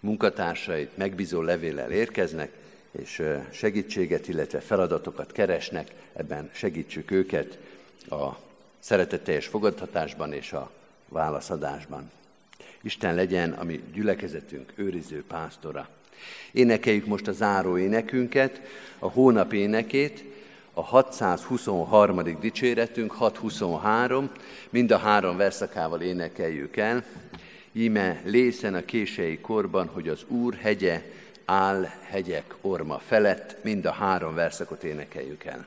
munkatársait, megbízó levéllel érkeznek, és segítséget, illetve feladatokat keresnek, ebben segítsük őket a szeretetteljes fogadhatásban és a válaszadásban. Isten legyen a mi gyülekezetünk őriző pásztora. Énekeljük most a záró énekünket, a hónap énekét, a 623. dicséretünk, 623, mind a három verszakával énekeljük el. Íme lészen a kései korban, hogy az Úr hegye áll hegyek orma felett, mind a három verszakot énekeljük el.